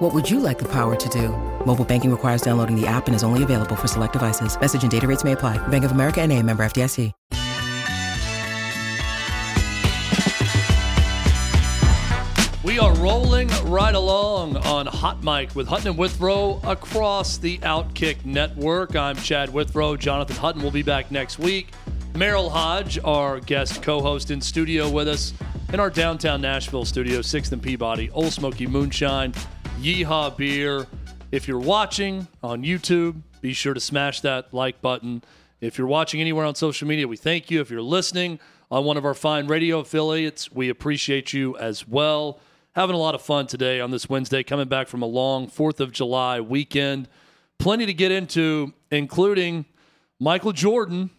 What would you like the power to do? Mobile banking requires downloading the app and is only available for select devices. Message and data rates may apply. Bank of America and a member FDIC. We are rolling right along on Hot Mic with Hutton and Withrow across the Outkick Network. I'm Chad Withrow. Jonathan Hutton will be back next week. Merril Hoge, our guest co-host in studio with us in our downtown Nashville studio, 6th and Peabody, Ole Smoky Moonshine, Yeehaw Beer. If you're watching on YouTube, be sure to smash that like button. If you're watching anywhere on social media, we thank you. If you're listening on one of our fine radio affiliates, we appreciate you as well having a lot of fun today on this Wednesday, coming back from a long 4th of July weekend. Plenty to get into, including Michael Jordan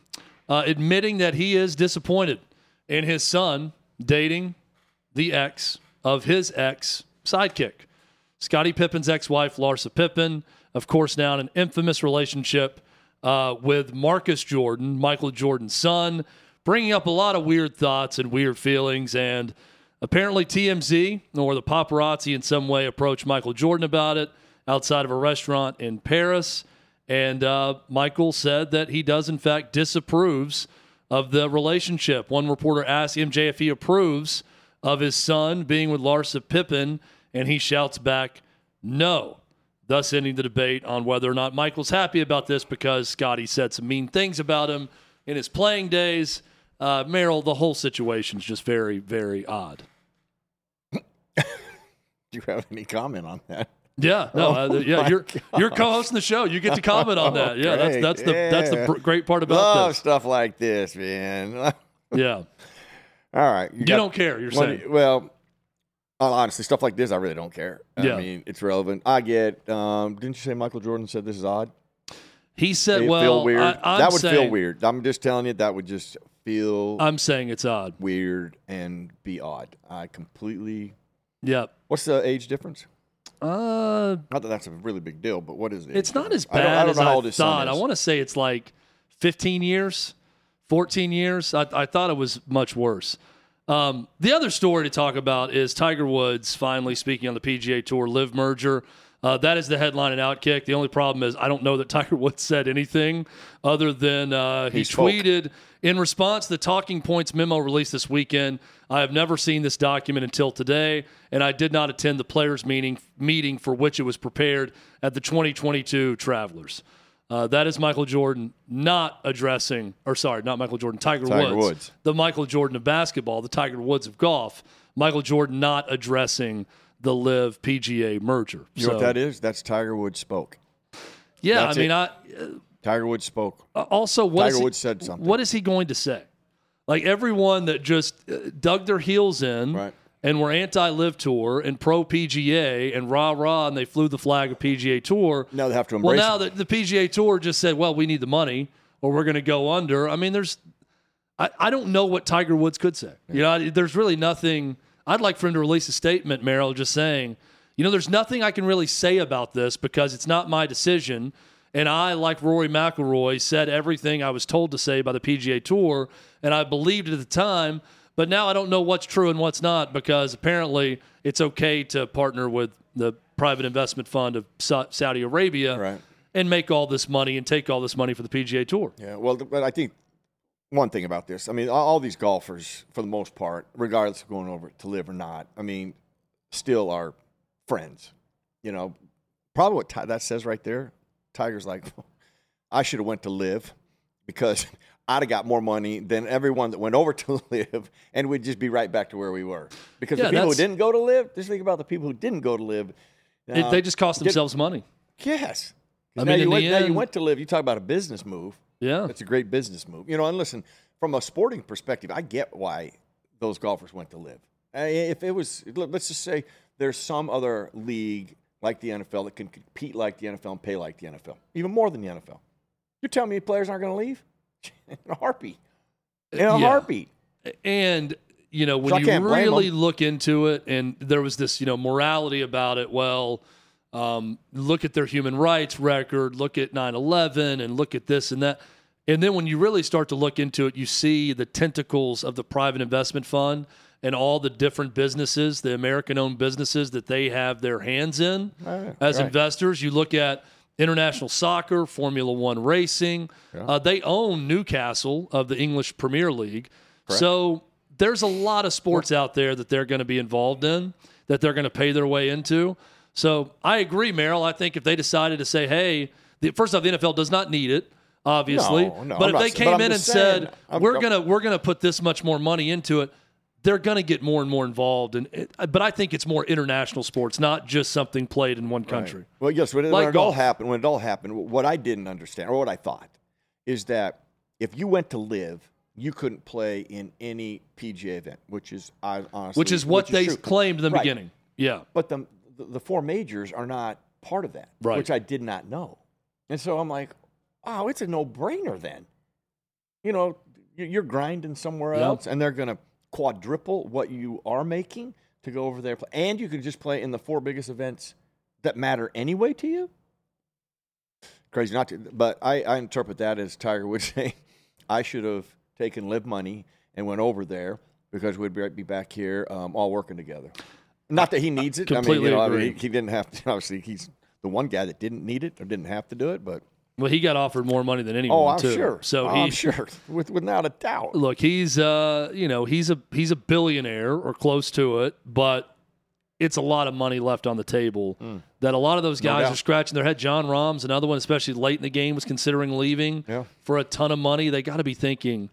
uh, admitting that he is disappointed in his son dating the ex of his ex sidekick. Scottie Pippen's ex wife, Larsa Pippen, of course, now in an infamous relationship uh, with Marcus Jordan, Michael Jordan's son, bringing up a lot of weird thoughts and weird feelings. And Apparently, TMZ or the paparazzi in some way approached Michael Jordan about it outside of a restaurant in Paris. And uh, Michael said that he does, in fact, disapproves of the relationship. One reporter asked MJ if he approves of his son being with Larsa Pippen, and he shouts back, no. Thus, ending the debate on whether or not Michael's happy about this because Scottie said some mean things about him in his playing days. Uh, Merril, the whole situation is just very, very odd. Do you have any comment on that? Yeah, no, Oh uh, yeah, you're you're co-hosting the show. You get to comment on that. Yeah, that's that's the that's the pr- great part about Love this. stuff like this, man. Yeah, All right, you got- don't care. You're saying you- well, honestly, stuff like this, I really don't care. Yeah. I mean, it's relevant. I get. Um, didn't you say Michael Jordan said this is odd? he said, It "Well, weird. I, that would saying, feel weird. I'm just telling you, that would just feel I'm saying it's odd. weird and be odd. I completely. Yep. What's the age difference? Uh, Not that that's a really big deal, but what is it? it's not as I don't- bad I don't as I old his son thought. I want to say it's like 15 years, 14 years. I, I thought it was much worse. Um, the other story to talk about is Tiger Woods finally speaking on the PGA Tour LIV merger. Uh, that is the headline and Outkick. The only problem is I don't know that Tiger Woods said anything other than uh, he, tweeted in response to the Talking Points memo released this weekend. I have never seen this document until today, and I did not attend the players' meeting meeting for which it was prepared at the 2022 Travelers. Uh, that is Michael Jordan not addressing, or sorry, not Michael Jordan, Tiger, Tiger Woods, Woods. the Michael Jordan of basketball, the Tiger Woods of golf. Michael Jordan not addressing the LIV PGA merger. You know what that is? That's Tiger Woods spoke. Yeah, That's I mean, it. I Tiger Woods spoke. uh, also what is Tiger he- Woods said something. What is he going to say? Like everyone that just uh, dug their heels in Right. And were anti-LIV tour and pro PGA and rah rah, and they flew the flag of PGA Tour. Now they have to Well, embrace now it. that the PGA Tour just said, "Well, we need the money, or we're going to go under." I mean, there's, I, I don't know what Tiger Woods could say. You know, there's really nothing. I'd like for him to release a statement, Merril, just saying, you know, there's nothing I can really say about this because it's not my decision. And I, like Rory McIlroy, said everything I was told to say by the PGA Tour, and I believed it at the time. But now I don't know what's true and what's not because apparently it's okay to partner with the private investment fund of Sa- Saudi Arabia Right. and make all this money and take all this money for the PGA Tour. Yeah, well, but I think one thing about this, I mean, all, these golfers, for the most part, regardless of going over to LIV or not, I mean, still are friends. You know, probably what Ti- that says right there. Tiger's like, I should have went to LIV because I'd have got more money than everyone that went over to LIV, and we'd just be right back to where we were. Because Yeah, the people who didn't go to LIV, just think about the people who didn't go to LIV. Uh, they just cost themselves money. Yes. I mean, you went, the now you went to LIV. You talk about a business move. Yeah. It's a great business move. You know, and listen, from a sporting perspective, I get why those golfers went to LIV. If it was, let's just say there's some other league like the NFL that can compete like the NFL and pay like the NFL, even more than the NFL. You're telling me players aren't going to leave? In a heartbeat. in a Yeah. heartbeat. And you know, when So you really look into it, and there was this, you know, morality about it. Well, um, look at their human rights record, look at 9/11, and look at this and that. And then when you really start to look into it, you see the tentacles of the private investment fund and all the different businesses, the American-owned businesses that they have their hands in Right, as right. investors. You look at international soccer, Formula One racing. Uh, they own Newcastle of the English Premier League. So there's a lot of sports out there that they're going to be involved in, that they're going to pay their way into. So I agree, Merril. I think if they decided to say, hey, the, first off, the NFL does not need it. Obviously, No, no, but I'm if they sa- came in and saying, said I'm- we're I'm- gonna we're gonna put this much more money into it, they're gonna get more and more involved. And it, uh, but I think it's more international sports, not just something played in one country. Well, yes, when, it- Like when it all happened, when it all happened, what I didn't understand, or what I thought, is that if you went to LIV, you couldn't play in any PGA event, which is I honestly, which is what they true. claimed in the Right. beginning. Yeah. But the, the four majors are not part of that, Right. which I did not know, and so I'm like, oh, it's a no brainer then. You know, you- you're grinding somewhere Yeah. else, and they're going to quadruple what you are making to go over there, and you could just play in the four biggest events that matter anyway to you. Crazy not to, but I, I interpret that as Tiger would say, I should have taken LIV money and went over there because we'd be, be back here um, all working together. Not that he needs it. I mean, Completely you know, I mean, he, he didn't have to. Obviously, he's the one guy that didn't need it or didn't have to do it. But Well, he got offered more money than anyone. oh, I'm too. sure. So he, I'm sure, with, without a doubt. look, he's uh, you know, he's a he's a billionaire or close to it, but it's a lot of money left on the table that a lot of those Hmm. No guys are scratching their head. Jon Rahm's another one, especially late in the game, was considering leaving Yeah. for a ton of money. They got to be thinking,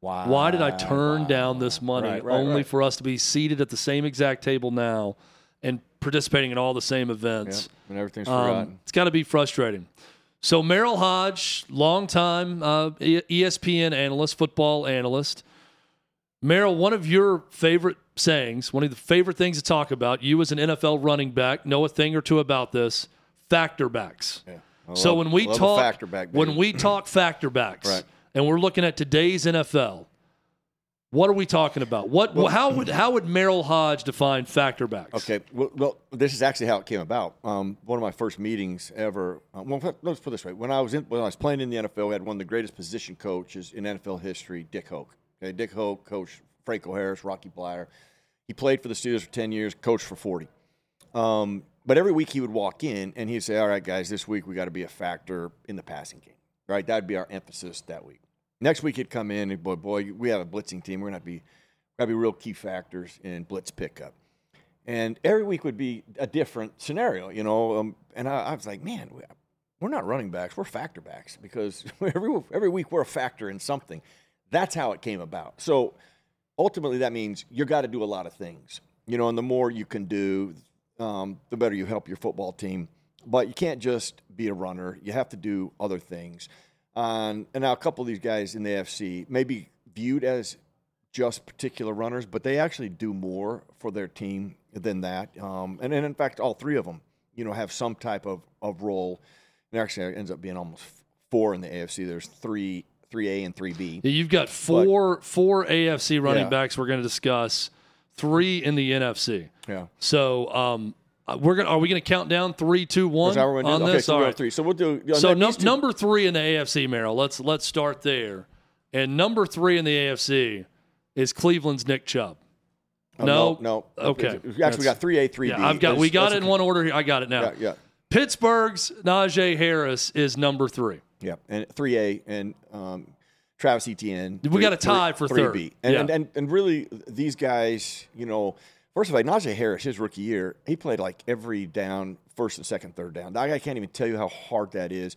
Wow. why did I turn down this money Right, right, only right. for us to be seated at the same exact table now and participating in all the same events? Yeah, and everything's Um, forgotten. it's got to be frustrating. So Merril Hoge, longtime uh, ESPN analyst, football analyst. Merril, one of your favorite sayings, one of the favorite things to talk about, you as an NFL running back know a thing or two about this, factor backs. Yeah. So love- when we talk factor back, when we talk factor backs Right. and we're looking at today's NFL, what are we talking about? What how would how would Merril Hoge define factor backs? Okay, well, well, this is actually how it came about. Um, one of my first meetings ever. Uh, well, let's put it this way: when I was in, when I was playing in the NFL, we had one of the greatest position coaches in NFL history, Dick Hoak. Okay, Dick Hoak coached Franco Harris, Rocky Bleier. He played for the Steelers for ten years, coached for forty. Um, but every week he would walk in and he'd say, "All right, guys, this week we got to be a factor in the passing game. Right? That'd be our emphasis that week." Next week he'd come in and boy, boy, we have a blitzing team. We're gonna be, gotta be real key factors in blitz pickup. And every week would be a different scenario, you know. Um, and I, I was like, man, we- we're not running backs, we're factor backs because every every week we're a factor in something. That's how it came about. So ultimately, that means you got to do a lot of things, you know. And the more you can do, um, the better you help your football team. But you can't just be a runner; you have to do other things. Um, and now a couple of these guys in the AFC may be viewed as just particular runners, but they actually do more for their team than that. Um, and, and in fact, all three of them, you know, have some type of, of role. And actually, it ends up being almost four in the AFC. There's three, three A and three B. Yeah, You've got four four AFC running Yeah. backs we're going to discuss, three in the NFC. Yeah. So um, we're gonna are we going to count down three, two, one Is that what we're gonna on? Okay, this? so All right. three. So we'll do. So num- two- number three in the AFC, Merril. Let's let's start there. And number three in the AFC is Cleveland's Nick Chubb. oh, no, no, no. Okay. Actually, we got three A, three B. Yeah, I've got we got it in one order here. I got it now. Yeah, yeah, Pittsburgh's Najee Harris is number three. yeah. And three A and um, Travis Etienne. We got a tie for three third. B. And, Yeah. and and and really, these guys, you know, first of all, Najee Harris, his rookie year, he played like every down, first and second, third down. I can't even tell you how hard that is,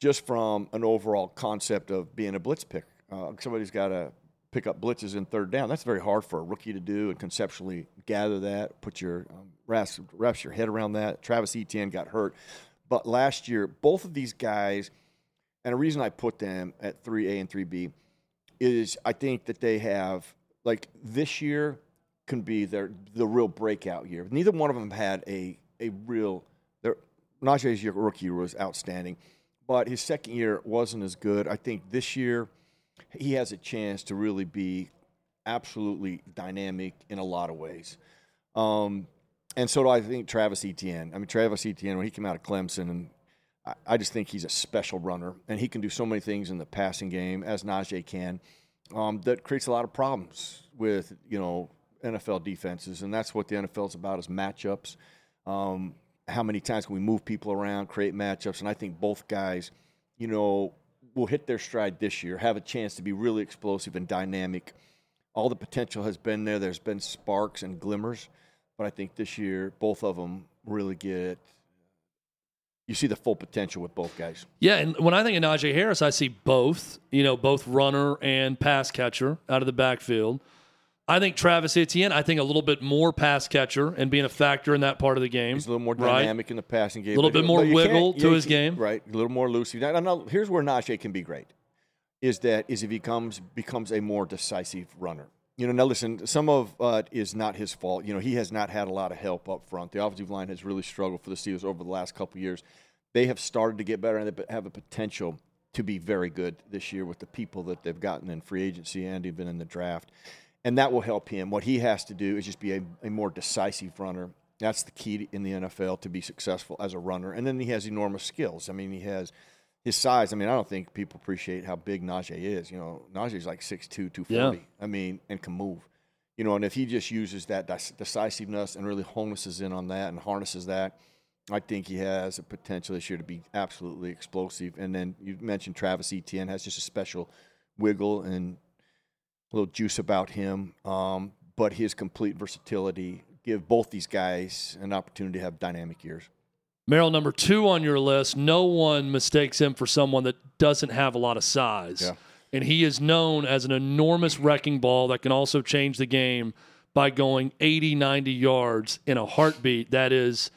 just from an overall concept of being a blitz pick. Uh, somebody's got to pick up blitzes in third down. That's very hard for a rookie to do and conceptually gather that, put your um, wraps, wraps your head around that. Travis Etienne got hurt, but last year, both of these guys, and the reason I put them at 3A and 3B is I think that they have like this year can be their the real breakout year. Neither one of them had a a real their Najee's year, rookie year was outstanding, but his second year wasn't as good. I think this year he has a chance to really be absolutely dynamic in a lot of ways. Um, and so do I think Travis Etienne. I mean, Travis Etienne, when he came out of Clemson, and I, just think he's a special runner, and he can do so many things in the passing game, as Najee can, um, that creates a lot of problems with, you know, NFL defenses. And that's what the NFL is about is matchups. Um, how many times can we move people around, create matchups? And I think both guys, you know, will hit their stride this year, have a chance to be really explosive and dynamic. All the potential has been there. There's been sparks and glimmers, but I think this year both of them really get. You see the full potential with both guys. Yeah, and when I think of Najee Harris, I see both. You know, both runner and pass catcher out of the backfield. I think Travis Etienne, I think a little bit more pass catcher and being a factor in that part of the game. He's a little more right? dynamic in the passing game. A little bit more wiggle to his game. Right, a little more loose. Now, here's where Najee can be great. Is that is if he becomes becomes a more decisive runner. You know, now listen, some of uh, it is not his fault. You know, he has not had a lot of help up front. The offensive line has really struggled for the Steelers over the last couple of years. They have started to get better and they have a potential to be very good this year with the people that they've gotten in free agency and even in the draft. And that will help him. What he has to do is just be a, a more decisive runner. That's the key in the NFL to be successful as a runner. And then he has enormous skills. I mean, he has his size. I mean, I don't think people appreciate how big Najee is. You know, Najee's like 6'2", 240. Yeah. I mean, and can move. You know, and if he just uses that decisiveness and really hones in on that and harnesses that, I think he has a potential this year to be absolutely explosive. And then you mentioned Travis Etienne has just a special wiggle and little juice about him. Um, but his complete versatility give both these guys an opportunity to have dynamic years. Merril, number two on your list, no one mistakes him for someone that doesn't have a lot of size. Yeah. And he is known as an enormous wrecking ball that can also change the game by going 80, 90 yards in a heartbeat. That is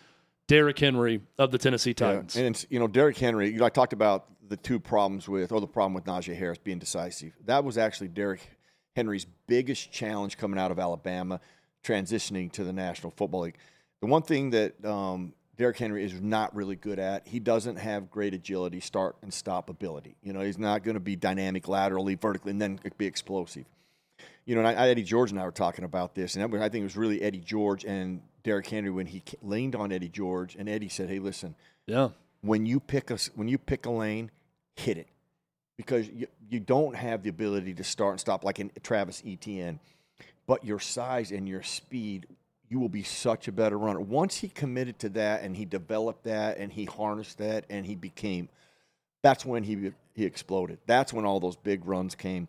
Derrick Henry of the Tennessee Titans. And it's, you know, Derrick Henry. You know, I talked about the two problems with, or the problem with Najee Harris being decisive. That was actually Derrick Henry's biggest challenge coming out of Alabama, transitioning to the National Football League. The one thing that um, Derrick Henry is not really good at, he doesn't have great agility, start and stop ability. You know, he's not going to be dynamic laterally, vertically, and then be explosive. You know, and I, Eddie George and I were talking about this, and I think it was really Eddie George and Derrick Henry when he leaned on Eddie George, and Eddie said, "Hey, listen, yeah. when you pick a when you pick a lane, hit it, because you, you don't have the ability to start and stop like in Travis Etienne, but your size and your speed, you will be such a better runner. Once he committed to that and he developed that and he harnessed that and he became, that's when he he exploded. That's when all those big runs came,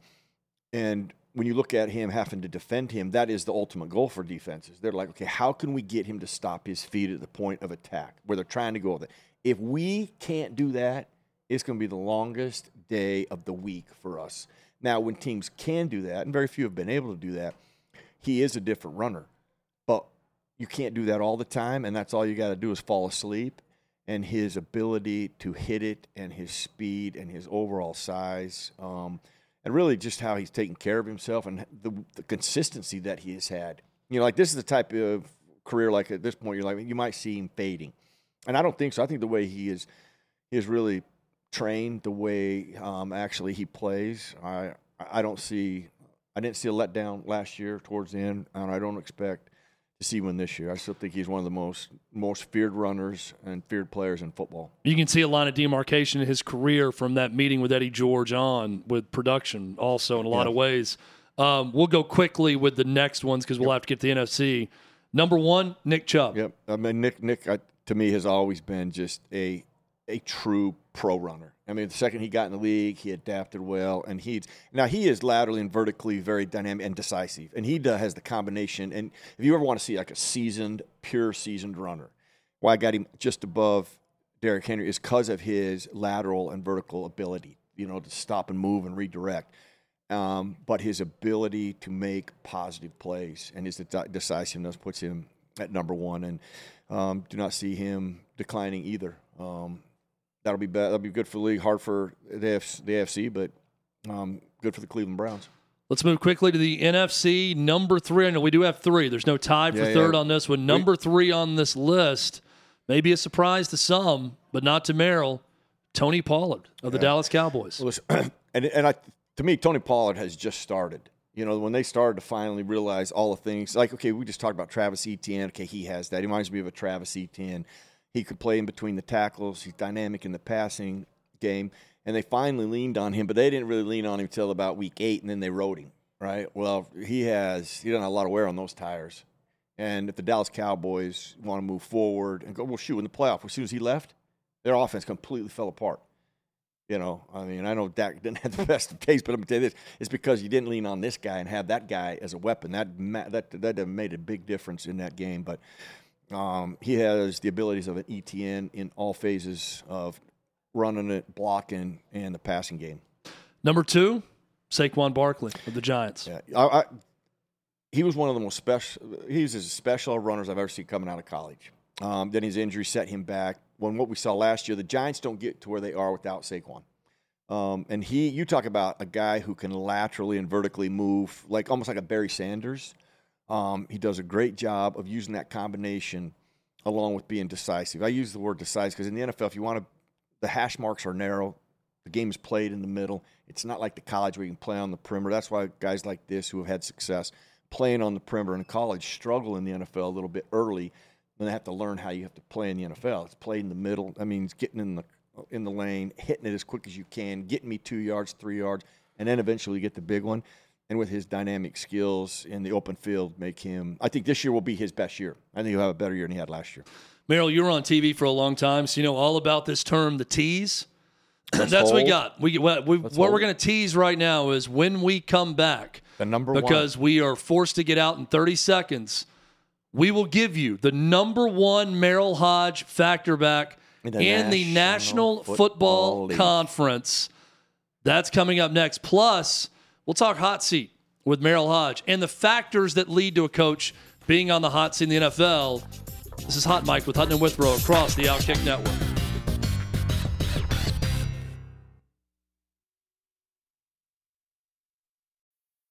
and when you look at him having to defend him, that is the ultimate goal for defenses. They're like, okay, how can we get him to stop his feet at the point of attack where they're trying to go with it? If we can't do that, it's going to be the longest day of the week for us. Now, when teams can do that, and very few have been able to do that, he is a different runner. But you can't do that all the time, and that's all you got to do is fall asleep. And his ability to hit it, and his speed, and his overall size, um, and really just how he's taken care of himself, and the, the consistency that he has had. You know, like this is the type of career, like at this point, you're like you might see him fading, and I don't think so. I think the way he is, he is really trained, the way um, actually he plays. I I don't see, I didn't see a letdown last year towards the end, and I don't expect to see one this year. I still think he's one of the most most feared runners and feared players in football. You can see a line of demarcation in his career from that meeting with Eddie George on with production, also in a lot Yeah. of ways. Um, we'll go quickly with the next ones because we'll have to get to the NFC. Number one, Nick Chubb. Yep. I mean, Nick, Nick, uh, to me, has always been just a a true pro runner. I mean, the second he got in the league, he adapted well, and he's now he is laterally and vertically very dynamic and decisive, and he has the combination. And if you ever want to see like a seasoned, pure seasoned runner, why I got him just above Derrick Henry is because of his lateral and vertical ability. You know, to stop and move and redirect. Um, but his ability to make positive plays and his decisiveness puts him at number one. And um, do not see him declining either. Um, that'll be bad. That'll be good for the league. Hard for the AFC, the AFC but um, good for the Cleveland Browns. Let's move quickly to the NFC. Number three. I know we do have three. There's no tie for Yeah, third yeah. on this one. Number three on this list, maybe a surprise to some, but not to Merril. Tony Pollard of the Dallas Cowboys. Listen, and and I to me, Tony Pollard has just started. You know, when they started to finally realize all the things, like, okay, we just talked about Travis Etienne. Okay, he has that. He reminds me of a Travis Etienne. He could play in between the tackles. He's dynamic in the passing game. And they finally leaned on him, but they didn't really lean on him until about week eight, and then they rode him, right? Well, he has, he doesn't have a lot of wear on those tires. And if the Dallas Cowboys want to move forward and go, well, shoot, in the playoff, as soon as he left, their offense completely fell apart. You know, I mean, I know Dak didn't have the best of taste, but I'm gonna tell you this: it's because you didn't lean on this guy and have that guy as a weapon. That that that made a big difference in that game. But um, he has the abilities of an Etienne in all phases of running it, blocking, and the passing game. Number two, Saquon Barkley of the Giants. Yeah, I, I, he was one of the most special. He's as special runners I've ever seen coming out of college. Um, then his injury set him back when what we saw last year, the Giants don't get to where they are without Saquon. Um, and he, you talk about a guy who can laterally and vertically move, like almost like a Barry Sanders. Um, he does a great job of using that combination along with being decisive. I use the word decisive because in the NFL, if you want to, the hash marks are narrow. The game is played in the middle. It's not like the college where you can play on the perimeter. That's why guys like this who have had success playing on the perimeter in college struggle in the NFL a little bit early then they have to learn how you have to play in the NFL. It's played in the middle. That means getting in the in the lane, hitting it as quick as you can, getting me two yards, three yards, and then eventually get the big one. And with his dynamic skills in the open field, make him. I think this year will be his best year. I think he'll have a better year than he had last year. Merril, you were on TV for a long time, so you know all about this term, the tease. That's hold. what we got. We, what, we, what we're going to tease right now is when we come back. The number because one. we are forced to get out in 30 seconds we will give you the number one Merril Hoge factor back in the, in National, the National, Football, Football Conference. That's coming up next. Plus, we'll talk hot seat with Merril Hoge and the factors that lead to a coach being on the hot seat in the NFL. This is Hot Mic with Hutton and Withrow across the Outkick Network.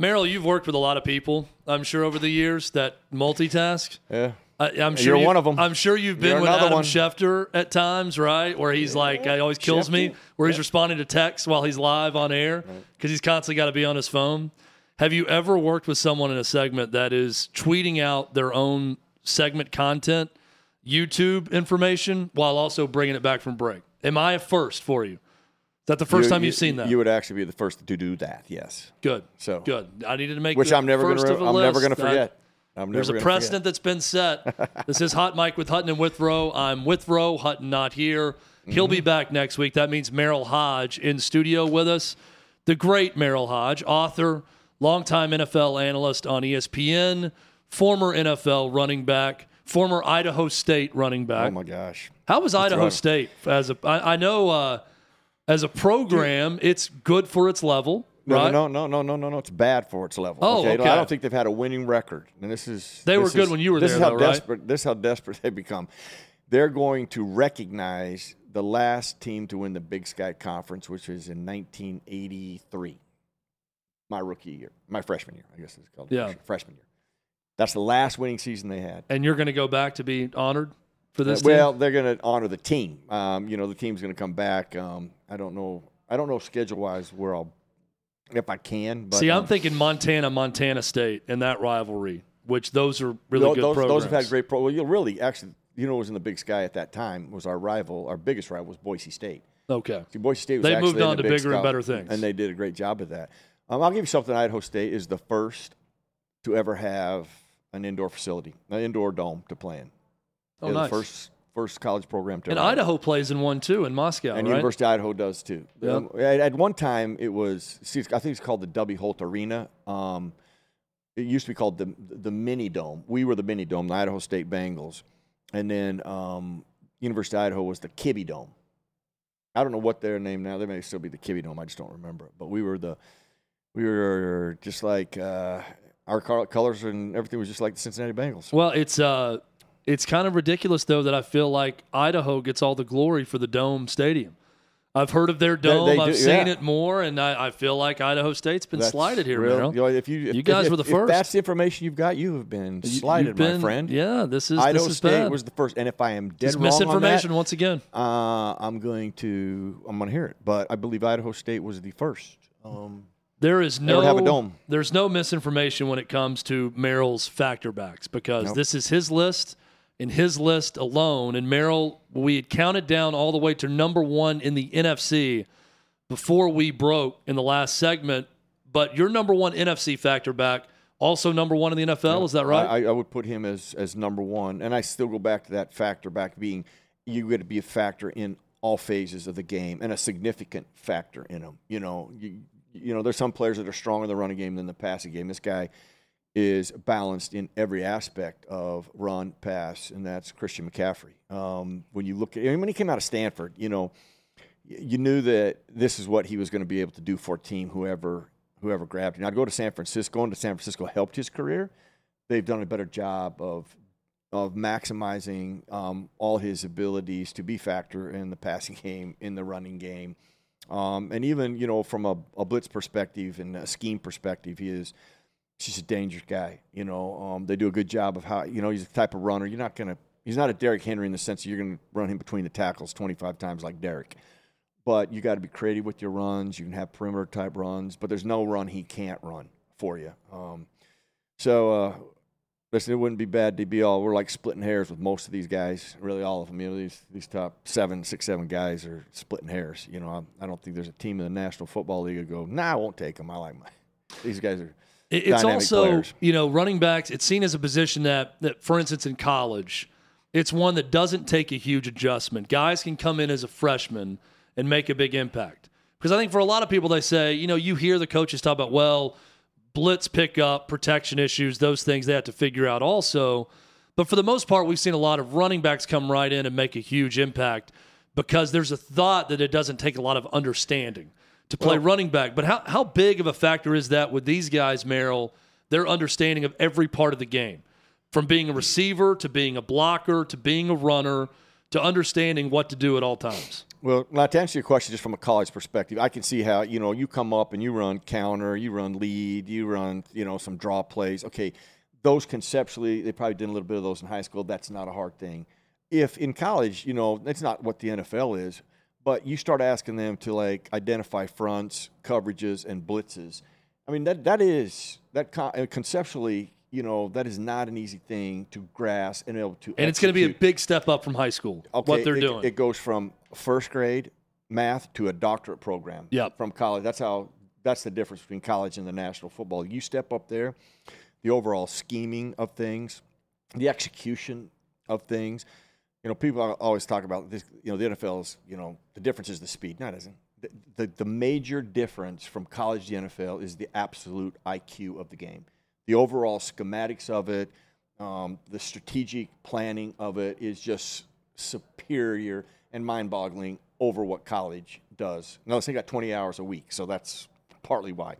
Merril, you've worked with a lot of people, I'm sure, over the years that multitask. Yeah. I, am sure you're one of them. I'm sure you've been you're with Adam one. Schefter at times, right? Where he's yeah. like, "It always kills Schefter. me," where he's responding to texts while he's live on air because right. he's constantly got to be on his phone. Have you ever worked with someone in a segment that is tweeting out their own segment content, YouTube information, while also bringing it back from break? Am I a first for you? That the first you, time you've seen that? You would actually be the first to do that. Yes. Good. So good. I needed to make which I'm never going to. I'm never going to forget. I'm There's a precedent forget. that's been set. this is Hot Mic with Hutton and Withrow. I'm Withrow. Hutton not here. He'll mm-hmm. be back next week. That means Merril Hoge in studio with us. The great Merril Hoge, author, longtime NFL analyst on ESPN, former NFL running back, former Idaho State running back. Oh my gosh! How was Idaho State as a? I, I know. Uh, as a program, it's good for its level. No, right? no, no, no, no, no, no. It's bad for its level. Oh, okay? okay. I don't think they've had a winning record. And this is they this were good is, when you were this there. Is how though, desperate. Right? This is how desperate they become. They're going to recognize the last team to win the Big Sky Conference, which was in 1983, my rookie year, my freshman year. I guess it's called. Yeah, freshman year. That's the last winning season they had. And you're going to go back to be honored for this. Uh, well, they're going to honor the team. Um, you know, the team's going to come back. Um, I don't know I don't know schedule wise where I'll if I can. But, See, I'm um, thinking Montana, Montana State, and that rivalry, which those are really those, good those, programs. Those have had great pro. Well, you really actually, you know, was in the Big Sky at that time was our rival. Our biggest rival was Boise State. Okay. See, Boise State was they moved on to bigger Sky, and better things, and they did a great job of that. Um, I'll give you something. Idaho State is the first to ever have an indoor facility, an indoor dome to play in. Oh, They're nice. The first first college program to. And Idaho plays in one too in Moscow, and right? University of Idaho does too. Yep. Um, at, at, one time, it was. See, I think it's called the W Holt Arena. Um, it used to be called the the Mini Dome. We were the Mini Dome, the Idaho State Bengals, and then um, University of Idaho was the Kibby Dome. I don't know what their name now. They may still be the Kibby Dome. I just don't remember it. But we were the we were just like uh, our colors and everything was just like the Cincinnati Bengals. Well, it's uh, it's kind of ridiculous though that I feel like Idaho gets all the glory for the dome stadium. I've heard of their dome. They, they I've do, seen yeah. it more, and I, I, feel like Idaho State's been that's slighted here, real, you know, if you, if, you guys if, were the first. If that's the information you've got, you have been slighted, been, my friend. Yeah, this is Idaho this is State bad. was the first, and if I am dead it's wrong misinformation on that, once again. Uh, I'm going to I'm going to hear it, but I believe Idaho State was the first. Um, there is no have a dome. There's no misinformation when it comes to Merril's factor backs because nope. this is his list in his list alone. And Merril, we had counted down all the way to number one in the NFC before we broke in the last segment. But your number one NFC factor back, also number one in the NFL. Yeah, is that right? I, I, would put him as as number one, and I still go back to that factor back being you got to be a factor in all phases of the game and a significant factor in them. You know, you, you know, there's some players that are stronger in the running game than the passing game. This guy is balanced in every aspect of run, pass, and that's Christian McCaffrey. Um, when you look at when he came out of Stanford, you know, you knew that this is what he was going to be able to do for a team, whoever whoever grabbed him. Now, to go to San Francisco, going to San Francisco helped his career. They've done a better job of of maximizing um, all his abilities to be factor in the passing game, in the running game, um, and even you know from a, a blitz perspective and a scheme perspective, he is he's a dangerous guy. You know, um, they do a good job of how you know he's the type of runner. You're not gonna. He's not a Derrick Henry in the sense that you're gonna run him between the tackles 25 times like Derrick. But you got to be creative with your runs. You can have perimeter type runs, but there's no run he can't run for you. Um, so uh, listen, it wouldn't be bad to be all. We're like splitting hairs with most of these guys, really all of them. You know, these these top seven, six, seven guys are splitting hairs. You know, I, I don't think there's a team in the National Football League that go, nah, I won't take them. I like my. These guys are it's also, players. you know, running backs, it's seen as a position that, that, for instance, in college, it's one that doesn't take a huge adjustment. Guys can come in as a freshman and make a big impact. Because I think for a lot of people, they say, you know, you hear the coaches talk about, well, blitz pickup, protection issues, those things they have to figure out also. But for the most part, we've seen a lot of running backs come right in and make a huge impact because there's a thought that it doesn't take a lot of understanding to play well, running back. But how, how big of a factor is that with these guys, Merril, their understanding of every part of the game? From being a receiver to being a blocker to being a runner to understanding what to do at all times. Well, now to answer your question, just from a college perspective, I can see how you know you come up and you run counter, you run lead, you run you know some draw plays. Okay, those conceptually, they probably did a little bit of those in high school. That's not a hard thing. If in college, you know, that's not what the NFL is but you start asking them to like identify fronts, coverages, and blitzes. I mean that that is that con- uh, conceptually, you know, that is not an easy thing to grasp and able to. And it's going to be a big step up from high school. Okay, what they're it, doing. It goes from first grade math to a doctorate program. Yep. From college, that's how. That's the difference between college and the national football. You step up there, the overall scheming of things, the execution of things you know, people always talk about this. You know, the NFL's. you know, the difference is the speed. Not isn't. The, the, the major difference from college to NFL is the absolute IQ of the game, the overall schematics of it, um, the strategic planning of it is just superior and mind-boggling over what college does. Now, they got 20 hours a week, so that's partly why.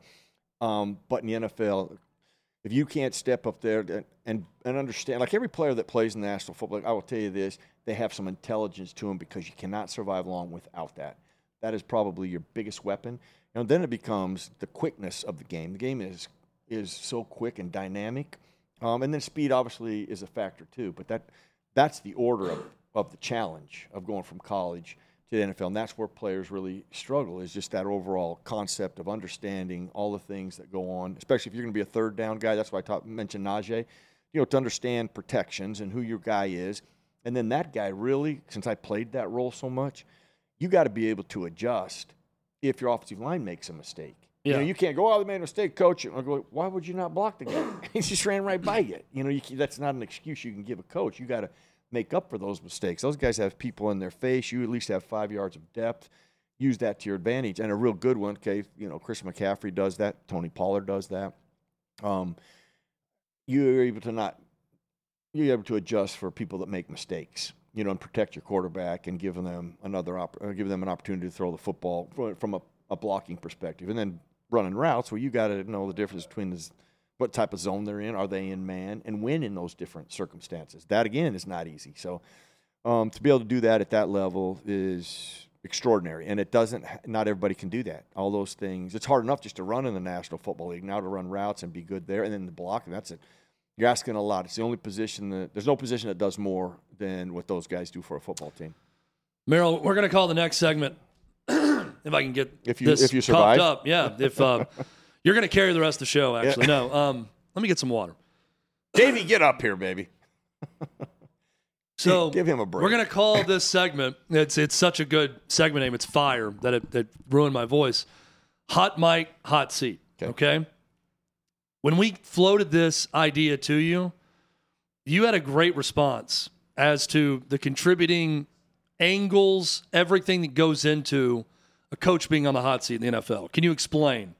Um, but in the NFL, if you can't step up there and, and understand, like every player that plays in the National Football, I will tell you this: they have some intelligence to them because you cannot survive long without that. That is probably your biggest weapon. And then it becomes the quickness of the game. The game is is so quick and dynamic, um, and then speed obviously is a factor too. But that that's the order of, of the challenge of going from college to the NFL. And that's where players really struggle is just that overall concept of understanding all the things that go on, especially if you're going to be a third down guy. That's why I mentioned Najee. You know, to understand protections and who your guy is. And then that guy really, since I played that role so much, you got to be able to adjust if your offensive line makes a mistake. Yeah. You know, you can't go, oh, they made a mistake, coach. I go, why would you not block the guy? he just ran right by you. You know, you, that's not an excuse you can give a coach. You got to – make up for those mistakes. Those guys have people in their face. You at least have five yards of depth. Use that to your advantage. And a real good one, okay, you know, Chris McCaffrey does that. Tony Pollard does that. Um, you're able to not, you're able to adjust for people that make mistakes. you know, and protect your quarterback and give them another op- uh, give them an opportunity to throw the football from a, a blocking perspective, and then running routes where you got to know the difference between this, what type of zone they're in, are they in man, and when in those different circumstances. That again is not easy. So um, to be able to do that at that level is extraordinary, and it doesn't. Not everybody can do that. All those things. It's hard enough just to run in the National Football League now to run routes and be good there, and then the block, and That's it. You're asking a lot. It's the only position that there's no position that does more than what those guys do for a football team. Merril, we're going to call the next segment if I can get if you this if you survive. up. Yeah, if uh, you're going to carry the rest of the show. Actually, yeah. no. Um, let me get some water. Davey, get up here, baby. so give him a break. We're going to call this segment. It's it's such a good segment name. It's fire that it that ruined my voice. Hot mic, hot seat. okay? okay? When we floated this idea to you, you had a great response as to the contributing angles, everything that goes into a coach being on the hot seat in the NFL. Can you explain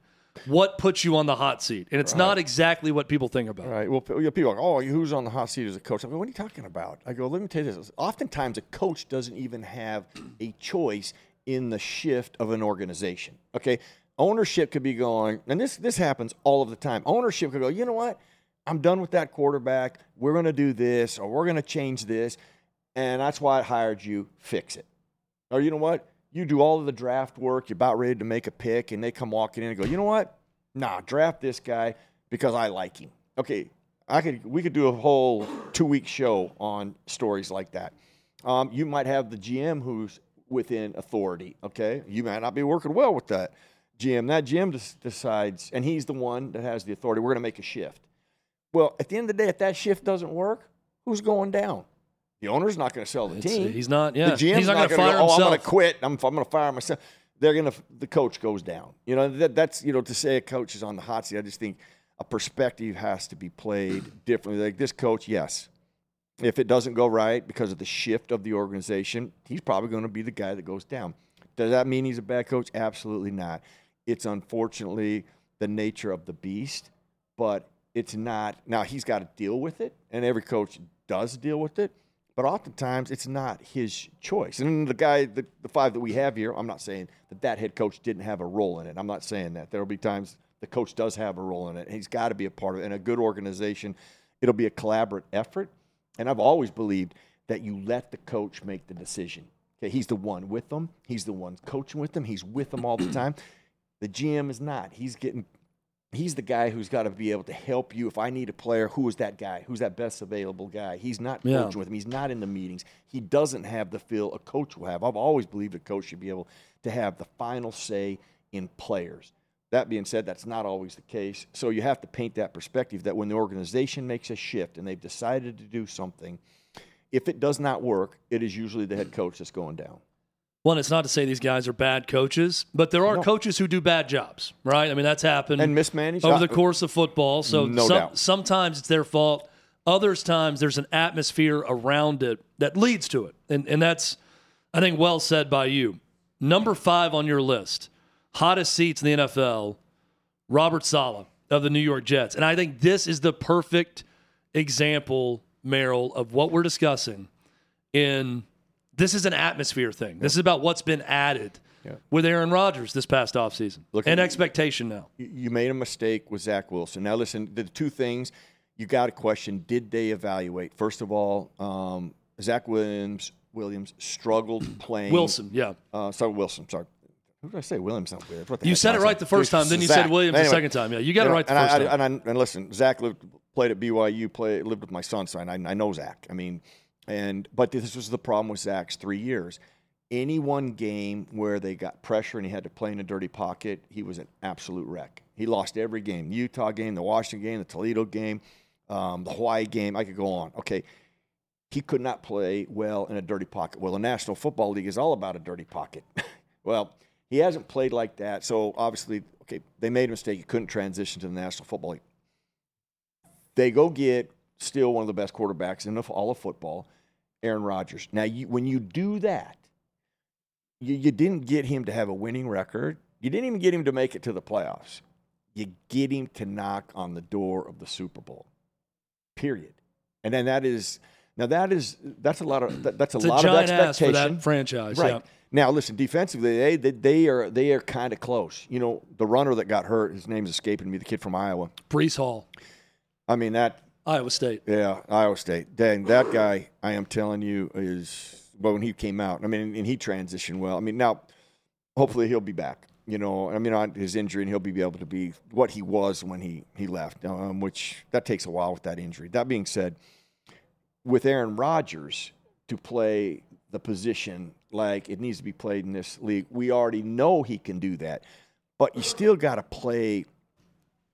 what puts you on the hot seat? And it's right. not exactly what people think about. Right. Well, people are like, oh, who's on the hot seat as a coach? I go, what are you talking about? I go, let me tell you this. Oftentimes, a coach doesn't even have a choice in the shift of an organization. Okay ownership could be going, and this this happens all of the time. Ownership could go, you know what? I'm done with that quarterback. We're going to do this, or we're going to change this, and that's why I hired you. Fix it. Or you know what? You do all of the draft work. You're about ready to make a pick, and they come walking in and go, you know what? Nah, draft this guy because I like him. Okay, I could we could do a whole two week show on stories like that. Um, you might have the GM who's within authority. Okay, you might not be working well with that. GM. That GM decides, and he's the one that has the authority. We're going to make a shift. Well, at the end of the day, if that shift doesn't work, who's going down? The owner's not going to sell the it's, uh, team. He's not. Yeah, the GM's he's not, not going to fire go, himself. Oh, I'm going to quit. I'm, I'm going to fire myself. They're going to. The coach goes down. You know that, that's you know to say a coach is on the hot seat. I just think a perspective has to be played differently. Like this coach, yes, if it doesn't go right because of the shift of the organization, he's probably going to be the guy that goes down. Does that mean he's a bad coach? Absolutely not. It's unfortunately the nature of the beast, but it's not. Now he's got to deal with it, and every coach does deal with it. But oftentimes it's not his choice. And the guy, the, the five that we have here, I'm not saying that that head coach didn't have a role in it. I'm not saying that. There will be times the coach does have a role in it. He's got to be a part of it. In a good organization, it'll be a collaborative effort. And I've always believed that you let the coach make the decision. Okay, he's the one with them. He's the one coaching with them. He's with them all the time. The GM is not. He's getting he's the guy who's got to be able to help you. If I need a player, who is that guy? Who's that best available guy? He's not coaching yeah. with him. He's not in the meetings. He doesn't have the feel a coach will have. I've always believed a coach should be able to have the final say in players. That being said, that's not always the case. So you have to paint that perspective that when the organization makes a shift and they've decided to do something, if it does not work, it is usually the head coach that's going down. Well, it's not to say these guys are bad coaches, but there are no. coaches who do bad jobs, right? I mean, that's happened and mismanaged over the uh, course of football. So no some, doubt. sometimes it's their fault. Others times there's an atmosphere around it that leads to it, and and that's I think well said by you. Number five on your list, hottest seats in the NFL, Robert Saleh of the New York Jets, and I think this is the perfect example, Merril, of what we're discussing in this is an atmosphere thing. This is about what's been added yeah. with Aaron Rodgers this past offseason Look, and expectation now. You made a mistake with Zach Wilson. Now, listen, the two things you got to question did they evaluate? First of all, um, Zach Williams Williams struggled playing. Wilson, yeah. Uh, sorry, Wilson, sorry. Who did I say? Williams not weird. you said it right the first time, then you Zach. said Williams anyway, the second time. Yeah, you got it right the first I, time. And, I, and listen, Zach lived, played at BYU, played, lived with my son, so I, I know Zach. I mean, and but this was the problem with Zach's three years. Any one game where they got pressure and he had to play in a dirty pocket, he was an absolute wreck. He lost every game: Utah game, the Washington game, the Toledo game, um, the Hawaii game. I could go on. Okay, he could not play well in a dirty pocket. Well, the National Football League is all about a dirty pocket. well, he hasn't played like that, so obviously, okay, they made a mistake. He couldn't transition to the National Football League. They go get still one of the best quarterbacks in all of football, Aaron Rodgers. Now, you, when you do that, you, you didn't get him to have a winning record. You didn't even get him to make it to the playoffs. You get him to knock on the door of the Super Bowl. Period. And then that is Now that is that's a lot of that, that's a It's lot a of ass for expectation. that franchise. Right. Yeah. Now, listen, defensively, they, they they are they are kind of close. You know, the runner that got hurt, his name's escaping me, the kid from Iowa. Breece Hall, I mean that, Iowa State. yeah, Iowa State. Dang, that guy, I am telling you, is well when he came out. I mean, and he transitioned well. I mean, now hopefully he'll be back. You know, I mean, on his injury, and he'll be able to be what he was when he he left. Um, which that takes a while with that injury. That being said, with Aaron Rodgers to play the position like it needs to be played in this league, we already know he can do that. But you still got to play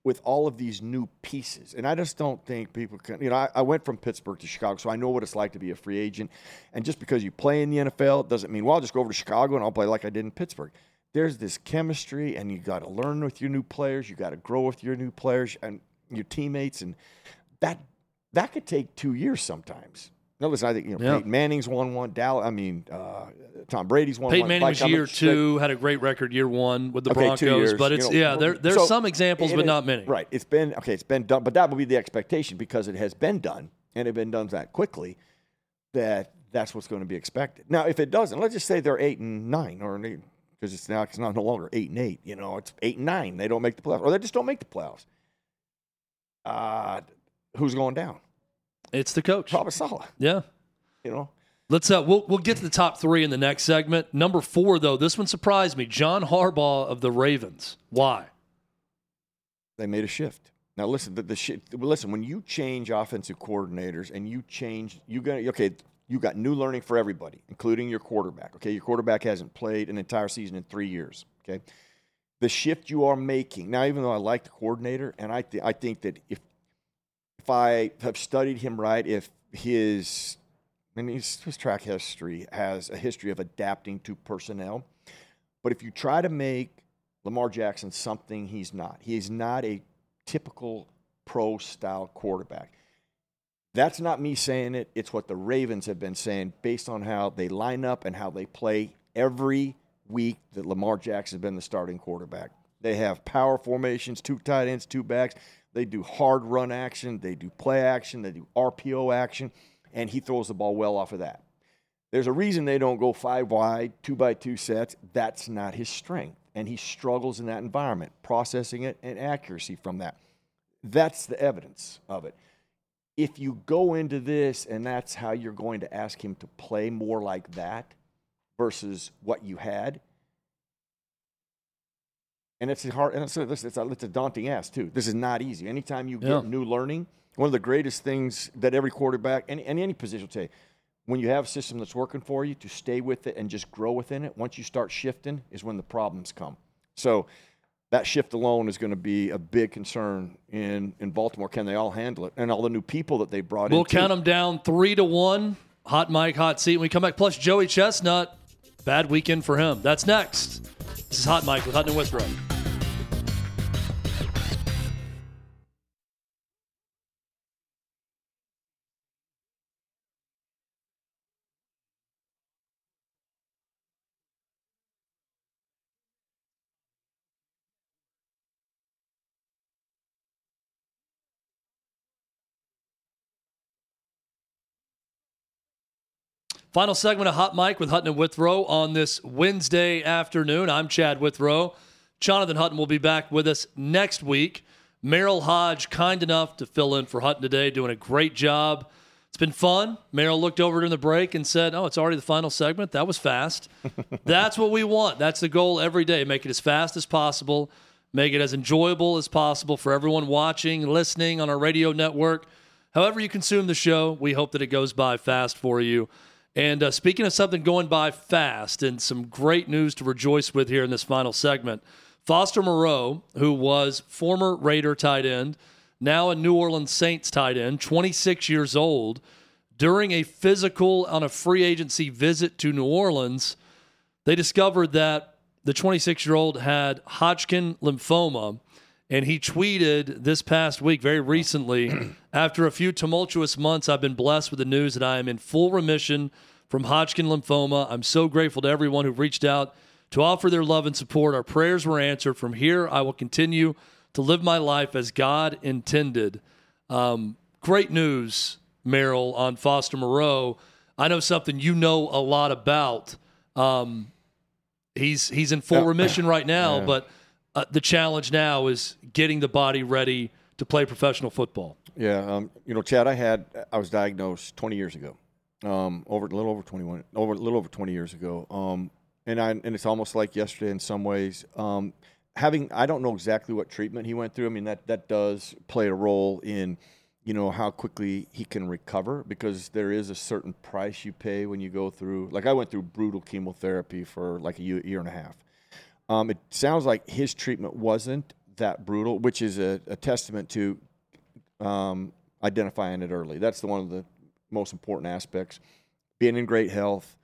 with all of these new pieces. And I just don't think people can, you know, I, I went from Pittsburgh to Chicago, so I know what it's like to be a free agent. And just because you play in the NFL doesn't mean, well, I'll just go over to Chicago and I'll play like I did in Pittsburgh. There's this chemistry, and you got to learn with your new players. You got to grow with your new players and your teammates. And that that could take two years sometimes. No, listen, I think, you know, Yeah. Peyton Manning's won one. Dallas, I mean, uh, Tom Brady's won Peyton one. Manning Mike was year two, had a great record year one with the Okay, Broncos, years, but you it's know, yeah, there, there's so- some examples, but it- not many. Right. It's been okay. It's been done, but that will be the expectation because it has been done and it been done that quickly. That that's what's going to be expected. Now, if it doesn't, let's just say they're eight and nine, or eight because it's now it's not no longer eight and eight. You know, it's eight and nine. They don't make the playoffs, or they just don't make the playoffs. Uh, who's going down? It's the coach. Probably Saleh. Yeah. You know, Let's uh, we'll we'll get to the top three in the next segment. Number four, though, this one surprised me. John Harbaugh of the Ravens. Why? they made a shift. Now listen, the, the shi listen when you change offensive coordinators and you change, you got okay. You got new learning for everybody, including your quarterback. Okay, your quarterback hasn't played an entire season in three years. Okay, the shift you are making now, even though I like the coordinator, and I th- I think that if if I have studied him right, if his I mean, his, his track history has a history of adapting to personnel, but if you try to make Lamar Jackson something he's not. He is not a typical pro style quarterback. That's not me saying it. It's what the Ravens have been saying based on how they line up and how they play every week that Lamar Jackson has been the starting quarterback. They have power formations, two tight ends, two backs. They do hard run action, they do play action, they do RPO action, and he throws the ball well off of that. There's a reason they don't go five wide, two by two sets. That's not his strength. And he struggles in that environment, processing it and accuracy from that. That's the evidence of it. If you go into this and that's how you're going to ask him to play more like that versus what you had, and it's a hard, and it's a, it's a, it's a daunting ask too. This is not easy. Anytime you get Yeah. new learning, one of the greatest things that every quarterback and, and any position will tell you, when you have a system that's working for you, to stay with it and just grow within it. Once you start shifting, is when the problems come. So that shift alone is going to be a big concern in in Baltimore. Can they all handle it? And all the new people that they brought in. We'll too. count them down three to one. Hot mic, hot seat. When we come back, plus Joey Chestnut. Bad weekend for him. That's next. This is Hot Mic with Hutton and Withrow. Final segment of Hot Mic with Hutton and Withrow on this Wednesday afternoon. I'm Chad Withrow. Jonathan Hutton will be back with us next week. Merril Hoge, kind enough to fill in for Hutton today, doing a great job. It's been fun. Merril looked over during the break and said, Oh, it's already the final segment. That was fast. That's what we want. That's the goal every day. Make it as fast as possible, make it as enjoyable as possible for everyone watching, listening on our radio network. However, you consume the show, we hope that it goes by fast for you. And uh, speaking of something going by fast and some great news to rejoice with here in this final segment, Foster Moreau, who was former Raider tight end, now a New Orleans Saints tight end, 26 years old, during a physical on a free agency visit to New Orleans, they discovered that the 26 year old had Hodgkin lymphoma. And he tweeted this past week, very recently, after a few tumultuous months, I've been blessed with the news that I am in full remission from Hodgkin lymphoma. I'm so grateful to everyone who reached out to offer their love and support. Our prayers were answered. From here, I will continue to live my life as God intended. Um, great news, Merril, on Foster Moreau. I know something you know a lot about. Um, he's he's in full remission right now, Yeah. but uh, the challenge now is getting the body ready to play professional football. Yeah, um, you know, Chad, I had I was diagnosed 20 years ago, um, over a little over 21, over a little over 20 years ago, um, and I and it's almost like yesterday in some ways. Um, having I don't know exactly what treatment he went through. I mean that that does play a role in, you know, how quickly he can recover because there is a certain price you pay when you go through. Like I went through brutal chemotherapy for like a year, year and a half. Um, it sounds like his treatment wasn't that brutal, which is a, a testament to um, identifying it early. That's the one of the most important aspects. Being in great health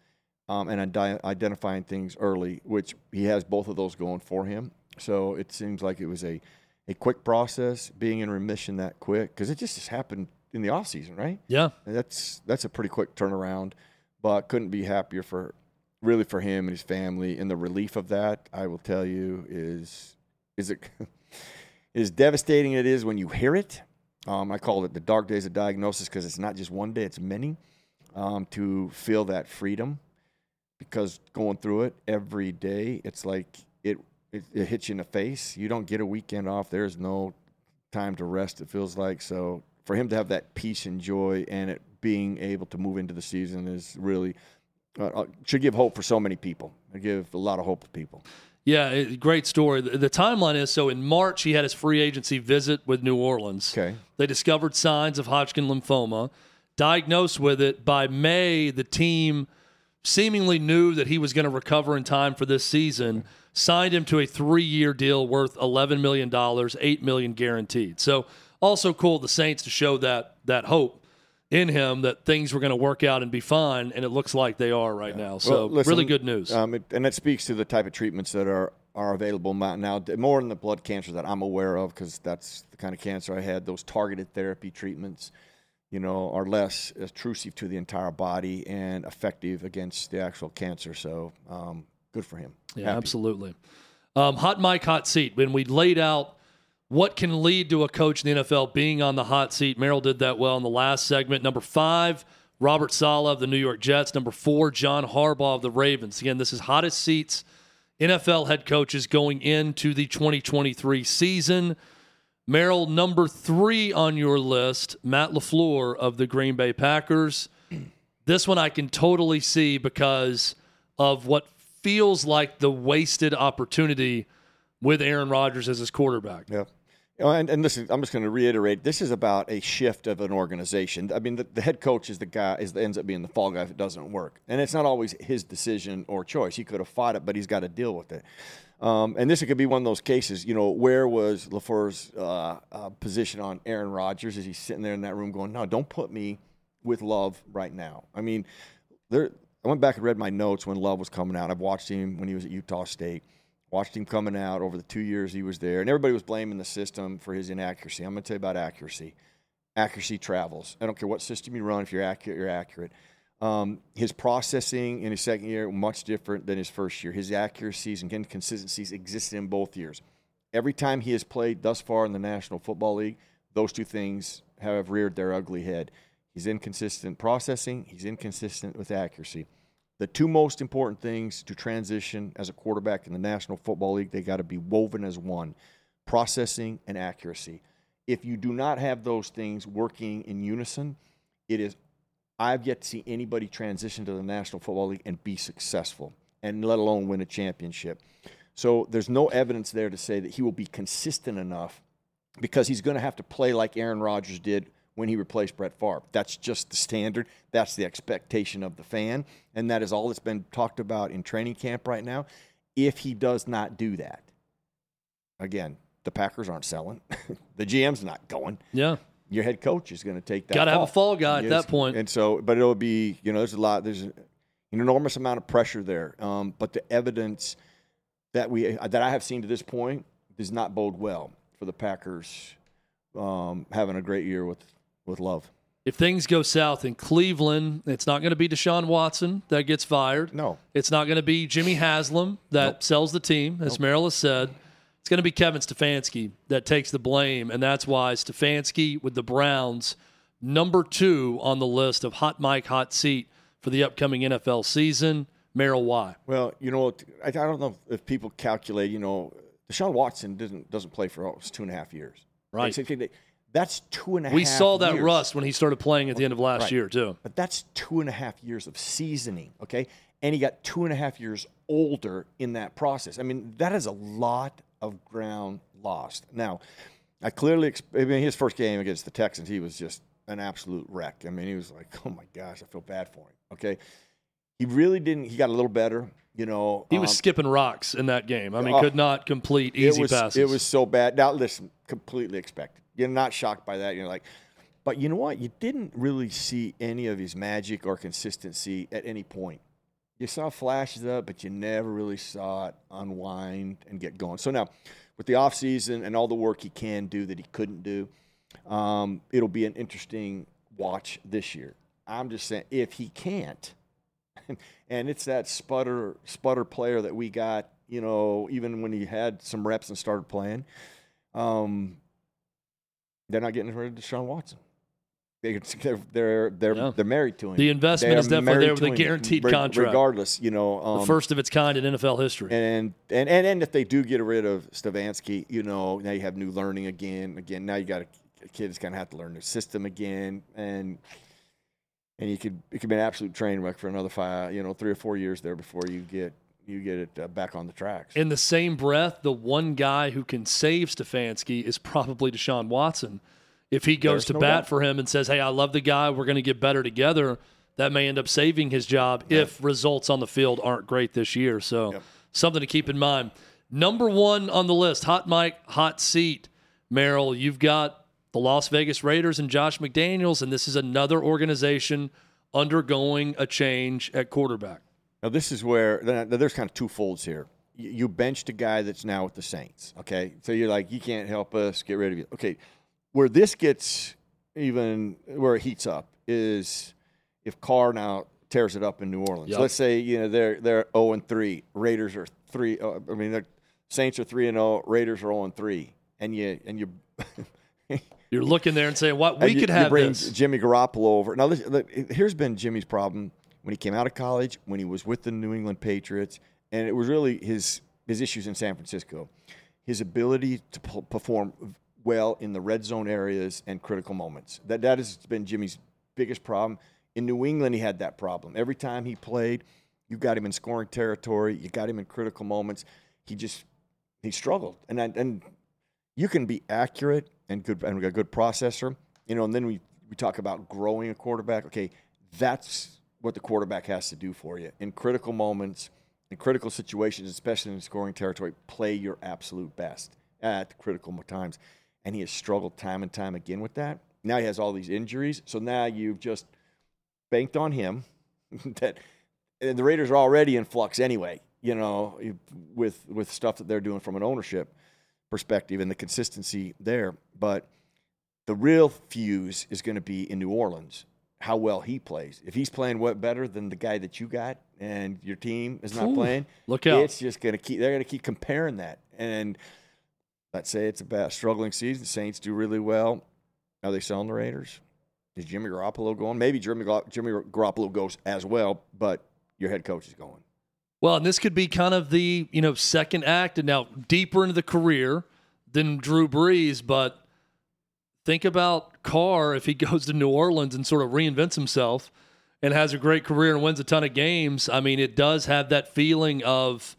um, and ide- identifying things early, which he has both of those going for him. So it seems like it was a, a quick process, being in remission that quick, because it just has happened in the off season, right? Yeah, And that's that's a pretty quick turnaround, but couldn't be happier for really for him and his family. And the relief of that, I will tell you, is is it is devastating it is when you hear it. Um, I call it the dark days of diagnosis because it's not just one day; it's many. Um, to feel that freedom, because going through it every day, it's like it, it it hits you in the face. You don't get a weekend off. There's no time to rest. It feels like so for him to have that peace and joy and it being able to move into the season is really uh, should give hope for so many people. It give a lot of hope to people. yeah, great story. The, the timeline is so in March he had his free agency visit with New Orleans. Okay. They discovered signs of Hodgkin lymphoma, diagnosed with it. By May, the team seemingly knew that he was going to recover in time for this season, signed him to a three year deal worth $11 million, $8 million guaranteed. So, also cool the Saints to show that, that hope in him that things were going to work out and be fine, and it looks like they are right now. So, Well, listen, really good news. Um, it, and it speaks to the type of treatments that are are available now. More in the blood cancer that I'm aware of, because that's the kind of cancer I had. Those targeted therapy treatments, you know, are less intrusive to the entire body and effective against the actual cancer. So, um, good for him. Yeah, Happy. absolutely. Um, hot mic, hot seat. When we laid out what can lead to a coach in the NFL being on the hot seat, Merril did that well in the last segment. Number five, Robert Saleh of the New York Jets. Number four, John Harbaugh of the Ravens. Again, this is hottest seats NFL head coaches going into the 2023 season. Merril, number three on your list, Matt LaFleur of the Green Bay Packers. This one I can totally see because of what feels like the wasted opportunity with Aaron Rodgers as his quarterback. Yeah. Know, And, and listen, I'm just going to reiterate. This is about a shift of an organization. I mean, the, the head coach is the guy is ends up being the fall guy if it doesn't work, and it's not always his decision or choice. He could have fought it, but he's got to deal with it. Um, and this could be one of those cases. You know, where was Lafleur's uh, uh, position on Aaron Rodgers? Is he sitting there in that room going, "No, don't put me with Love right now"? I mean, there. I went back and read my notes when Love was coming out. I've watched him when he was at Utah State watched him coming out over the two years he was there, and everybody was blaming the system for his inaccuracy. I'm going to tell you about accuracy. Accuracy travels. I don't care what system you run. If you're accurate, you're accurate. Um, his processing in his second year much different than his first year. His accuracies and inconsistencies existed in both years. Every time he has played thus far in the National Football League, those two things have reared their ugly head. He's inconsistent processing. He's inconsistent with accuracy the two most important things to transition as a quarterback in the National Football League, they got to be woven as one processing and accuracy. If you do not have those things working in unison, it is, I've yet to see anybody transition to the National Football League and be successful, and let alone win a championship. So there's no evidence there to say that he will be consistent enough because he's going to have to play like Aaron Rodgers did when he replaced Brett Favre. That's just the standard. That's the expectation of the fan. And that is all that's been talked about in training camp right now. If he does not do that, again, the Packers aren't selling. the GM's not going. Yeah. Your head coach is going to take that. Gotta have a fall. fall guy at that point. And so, but it'll be, you know, there's a lot, there's an enormous amount of pressure there. Um, but the evidence that we that I have seen to this point does not bode well for the Packers um, having a great year with with Love. If things go south in Cleveland, it's not going to be Deshaun Watson that gets fired. No. It's not going to be Jimmy Haslam that sells the team, as Merril has said. It's going to be Kevin Stefanski that takes the blame, and that's why Stefanski with the Browns number two on the list of hot mic, hot seat for the upcoming NFL season. Merril, why? Well, you know, I, I don't know if people calculate. You know, Deshaun Watson doesn't doesn't play for almost two and a half years. Right. That's two and a we half saw that years. rust when he started playing at the end of last Right. year, too. But that's two and a half years of seasoning, okay? And he got two and a half years older in that process. I mean, that is a lot of ground lost. Now, I clearly, I mean, his first game against the Texans, he was just an absolute wreck. I mean, he was like, oh my gosh, I feel bad for him, okay? He really didn't, he got a little better, you know. He was um, skipping rocks in that game. I mean, Oh. could not complete easy it was, passes. It was so bad. Now, listen, completely expected. You're not shocked by that. You're like, but you know what? You didn't really see any of his magic or consistency at any point. You saw flashes it, but you never really saw it unwind and get going. So now, with the offseason and all the work he can do that he couldn't do, um, it'll be an interesting watch this year. I'm just saying, if he can't, and it's that sputter sputter player that we got, you know, even when he had some reps and started playing, um, they're not getting rid of Deshaun Watson. They, they're they're they're, they're married to him. The investment is definitely there with a guaranteed contract. regardless. You know, um, the first of its kind in NFL history. and, and and and if they do get rid of Stefanski, you know, now you have new learning again. Again, now you got a, a kid that's gonna have to learn the system again, and and you could it could be an absolute train wreck for another five, you know, three or four years there before you get you get it uh, back on the tracks. In the same breath, the one guy who can save Stefanski is probably Deshaun Watson. If he goes There's to no bat doubt. for him and says, "Hey, I love the guy. We're going to get better together," that may end up saving his job if results on the field aren't great this year. So, Yep. something to keep in mind. Number one on the list, hot mic, hot seat. Merril, you've got the Las Vegas Raiders and Josh McDaniels, and this is another organization undergoing a change at quarterback. Now this is where there's kind of two folds here. You, you benched a guy that's now with the Saints. Okay, so you're like, you can't help us, get rid of you. Okay, where this gets even where it heats up is if Carr now tears it up in New Orleans. Yep. Let's say you know they're they're zero and three. Raiders are three. Uh, I mean, the Saints are three and zero. Raiders are zero and three. And you and you. You're looking there and saying, "What we And could you have bring this." Jimmy Garoppolo over. Now, look, here's been Jimmy's problem when he came out of college, when he was with the New England Patriots, and it was really his his issues in San Francisco. His ability to p- perform well in the red zone areas and critical moments. That that has been Jimmy's biggest problem. In New England, he had that problem. Every time he played, you got him in scoring territory. You got him in critical moments. He just he struggled, and and you can be accurate and good and got a good processor, you know, and then we, we talk about growing a quarterback. Okay, that's what the quarterback has to do for you in critical moments, in critical situations, especially in scoring territory. Play your absolute best at critical times, and he has struggled time and time again with that. Now he has all these injuries, so now you've just banked on him. that and the Raiders are already in flux anyway. You know, with with stuff that they're doing from an ownership perspective and the consistency there. But the real fuse is going to be in New Orleans, how well he plays. If he's playing what better than the guy that you got and your team is not Ooh, playing, look out. it's just going to keep. They're going to keep comparing that. And let's say it's a bad struggling season. Saints do really well. Are they selling the Raiders? Is Jimmy Garoppolo going? Maybe Jimmy Jimmy Garoppolo goes as well, but your head coach is going. Well, and this could be kind of the you know second act, and now deeper into the career than Drew Brees. But think about Carr if he goes to New Orleans and sort of reinvents himself and has a great career and wins a ton of games. I mean, it does have that feeling of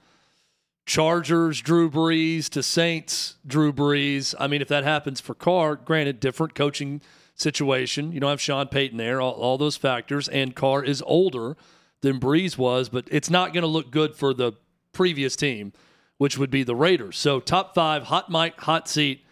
Chargers Drew Brees to Saints Drew Brees. I mean, if that happens for Carr, granted, different coaching situation. You don't have Sean Payton there, all, all those factors, and Carr is older than Brees was, but it's not going to look good for the previous team, which would be the Raiders. So, top five, hot mic, hot seat,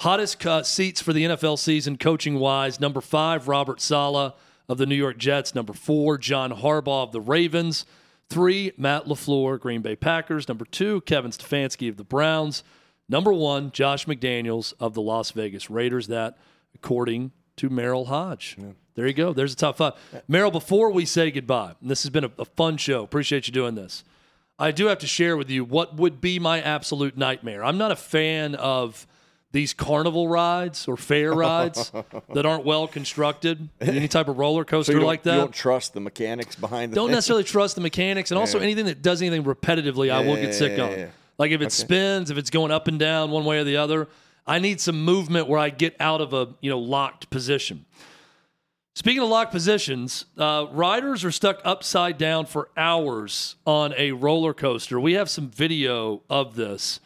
hottest uh, seats for the NFL season, coaching wise. Number five, Robert Saleh of the New York Jets. Number four, John Harbaugh of the Ravens. Three, Matt LaFleur, Green Bay Packers. Number two, Kevin Stefanski of the Browns. Number one, Josh McDaniels of the Las Vegas Raiders. That, according to Merril Hoge. There you go. There's a top five. Merril, before we say goodbye, and this has been a, a fun show. Appreciate you doing this. I do have to share with you what would be my absolute nightmare. I'm not a fan of these carnival rides or fair rides that aren't well constructed, any type of roller coaster So like that. you don't trust the mechanics behind the don't thing? necessarily trust the mechanics, and also anything that does anything repetitively, I will get sick yeah, on. yeah. Like if it spins, if it's going up and down one way or the other, I need some movement where I get out of a you know locked position. Speaking of locked positions, uh, riders are stuck upside down for hours on a roller coaster. We have some video of this.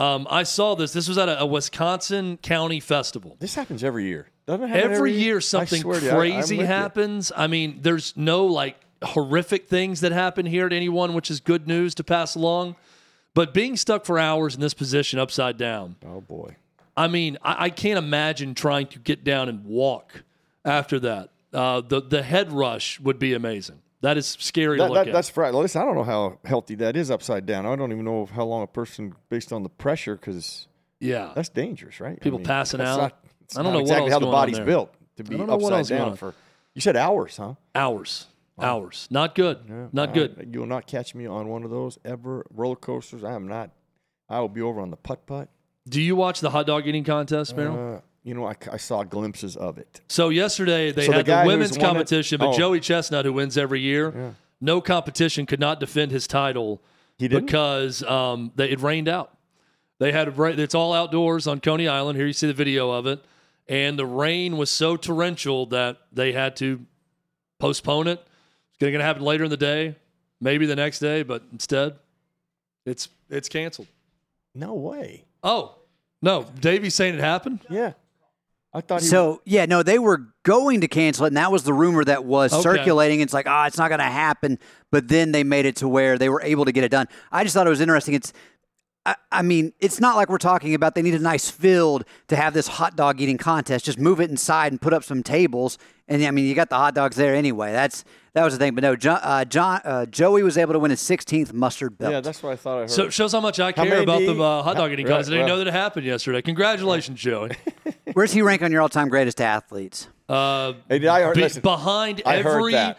Um, I saw this. This was at a, a Wisconsin County festival. This happens every year. Doesn't it Every every year something to you, I- crazy you. happens. I mean, there's no like horrific things that happen here to anyone, which is good news to pass along. But being stuck for hours in this position upside down, Oh boy. I mean, I, I can't imagine trying to get down and walk after that. Uh, the the head rush would be amazing. That is scary That, that, at. that's frightening. Listen, I don't know how healthy that is upside down. I don't even know how long a person, based on the pressure, because yeah, that's dangerous, right? I People passing out. Not, I don't know exactly how the body's built to be don't know what else upside down for. You said hours, huh? hours, hours. Not good. Not I- good. you will not catch me on one of those ever. Roller coasters. I am not. I will be over on the putt putt. Do you watch the hot dog eating contest, Merril? Uh, you know, I, I saw glimpses of it. So yesterday they So had the, who's women's won it- competition, but oh. Joey Chestnut, who wins every year, no competition could not defend his title because um, they, it rained out. They had it's all outdoors on Coney Island. Here you see the video of it, and the rain was so torrential that they had to postpone it. It's going to happen later in the day, maybe the next day, but instead, it's it's canceled. No way. Oh no, Davey's saying it happened. Yeah, I thought he. So yeah, no, they were going to cancel it, and that was the rumor that was Okay. circulating. It's like, ah, it's not going to happen. But then they made it to where they were able to get it done. I just thought it was interesting. It's, I, I mean, it's not like we're talking about they need a nice field to have this hot dog eating contest. Just move it inside and put up some tables, and I mean, you got the hot dogs there anyway. That's that was the thing. But no, John, uh, John uh, Joey was able to win his 16th mustard belt. yeah, that's what I thought I heard. So it shows how much I How care many about do the you- uh, hot dog eating right, contest. I didn't well- know that it happened yesterday. Congratulations, Joey. Where's he rank on your all-time greatest athletes? Uh, Hey, did I heard, be- listen, behind I heard every that.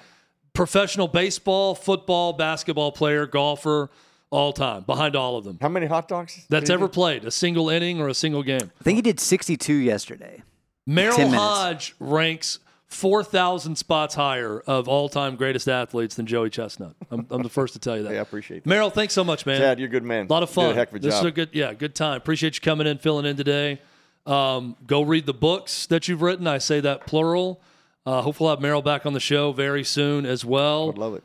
professional baseball, football, basketball player, golfer, all time, behind all of them. how many hot dogs? That's ever do? played a single inning or a single game. I think he did 62 yesterday. Merril 10. Hoge ranks 4,000 spots higher of all time greatest athletes than Joey Chestnut. I'm, I'm the first to tell you that. Yeah, I appreciate that. Merril, thanks so much, man. Chad, you're a good man. A lot of Did fun. a heck of a this job. is a good, yeah, good time. Appreciate you coming in, filling in today. Um, go read the books that you've written. I say that plural. Uh, hopefully, I'll have Merril back on the show very soon as well. I would love it.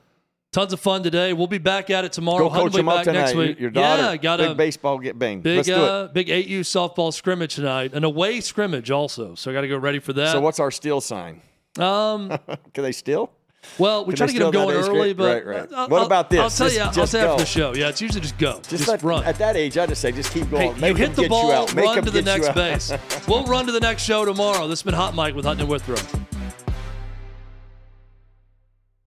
Tons of fun today. We'll be back at it tomorrow. Go coach be him up back tonight. next week. Your daughter. yeah, got big a baseball get banged. big Let's do it. uh, big 8U softball scrimmage tonight, an away scrimmage also. So I got to get ready for that. So what's our steal sign? Um, Can they steal? well, we Can try to get them going early, grade? but Right, right. I'll- What about this? I'll tell Just- you. I'll just tell you after the show. Yeah, it's usually just go, just, let- run. At that age, I just say, just keep going. Hey, Make you hit the get ball, you out. Make run to the next base. we'll run to the next show tomorrow. This has been Hot Mic with Hutton and Withrow.